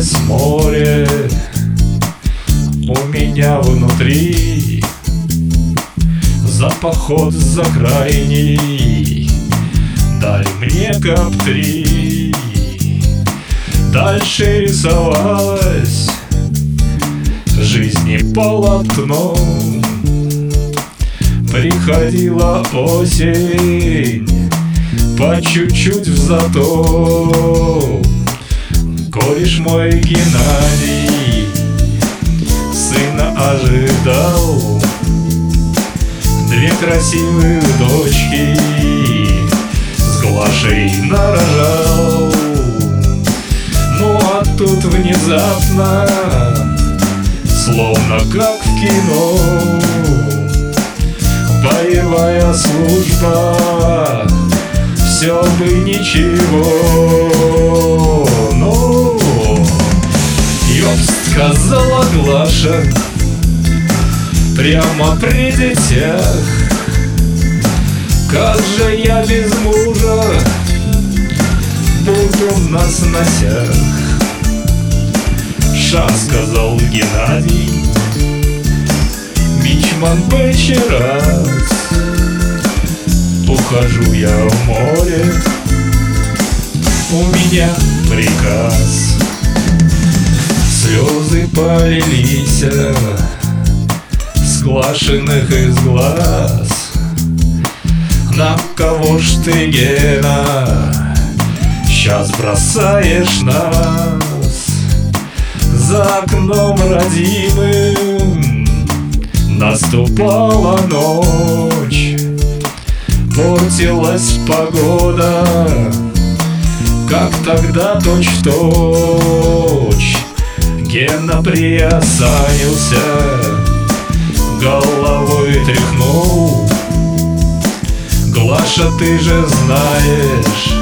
С море. У меня внутри За поход за крайний. Дали мне коптри. Дальше рисовалась Жизни полотно. Приходила осень По чуть-чуть в заток Кореш мой Геннадий. Сына ожидал Две красивые дочки. С Глашей нарожал. Ну а тут внезапно Словно как в кино Боевая служба. Все бы ничего Глаша Прямо при детях Как же я без мужа Буду на сносях Ша, сказал Геннадий Мичман Бэчи раз Ухожу я в море У меня приказ полились Сглашенных из глаз. На кого ж ты, Гена Сейчас бросаешь нас? За окном родимым Наступала ночь Портилась погода. Как тогда точь-в-точь Гена приосанился Головой тряхнул. Глаша, ты же знаешь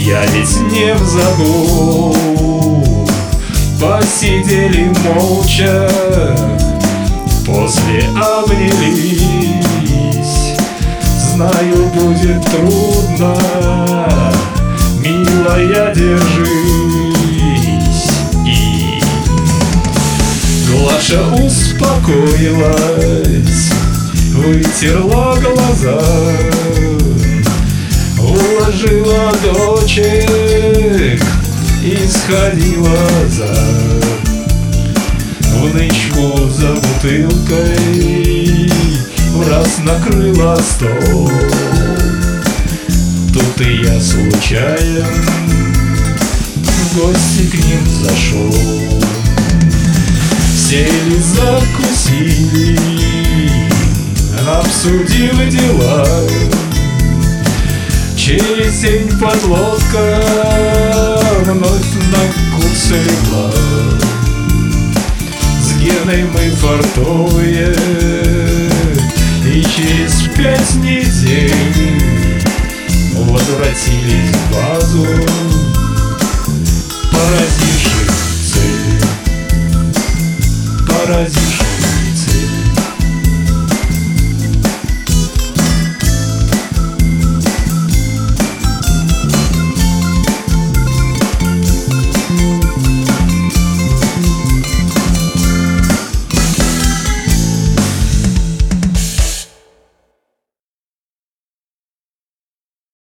Я ведь не в забыл Посидели молча После обнялись. Знаю, будет трудно успокоилась Вытерла глаза Уложила дочек И сходила за В нычку за бутылкой В раз накрыла стол. Тут и я случайно В гости к ним зашел Сели, закусили Обсудили дела. Через день подлодка Вновь на курс легла С Геной мы фартовые И через пять недель Возвратились в базу horas de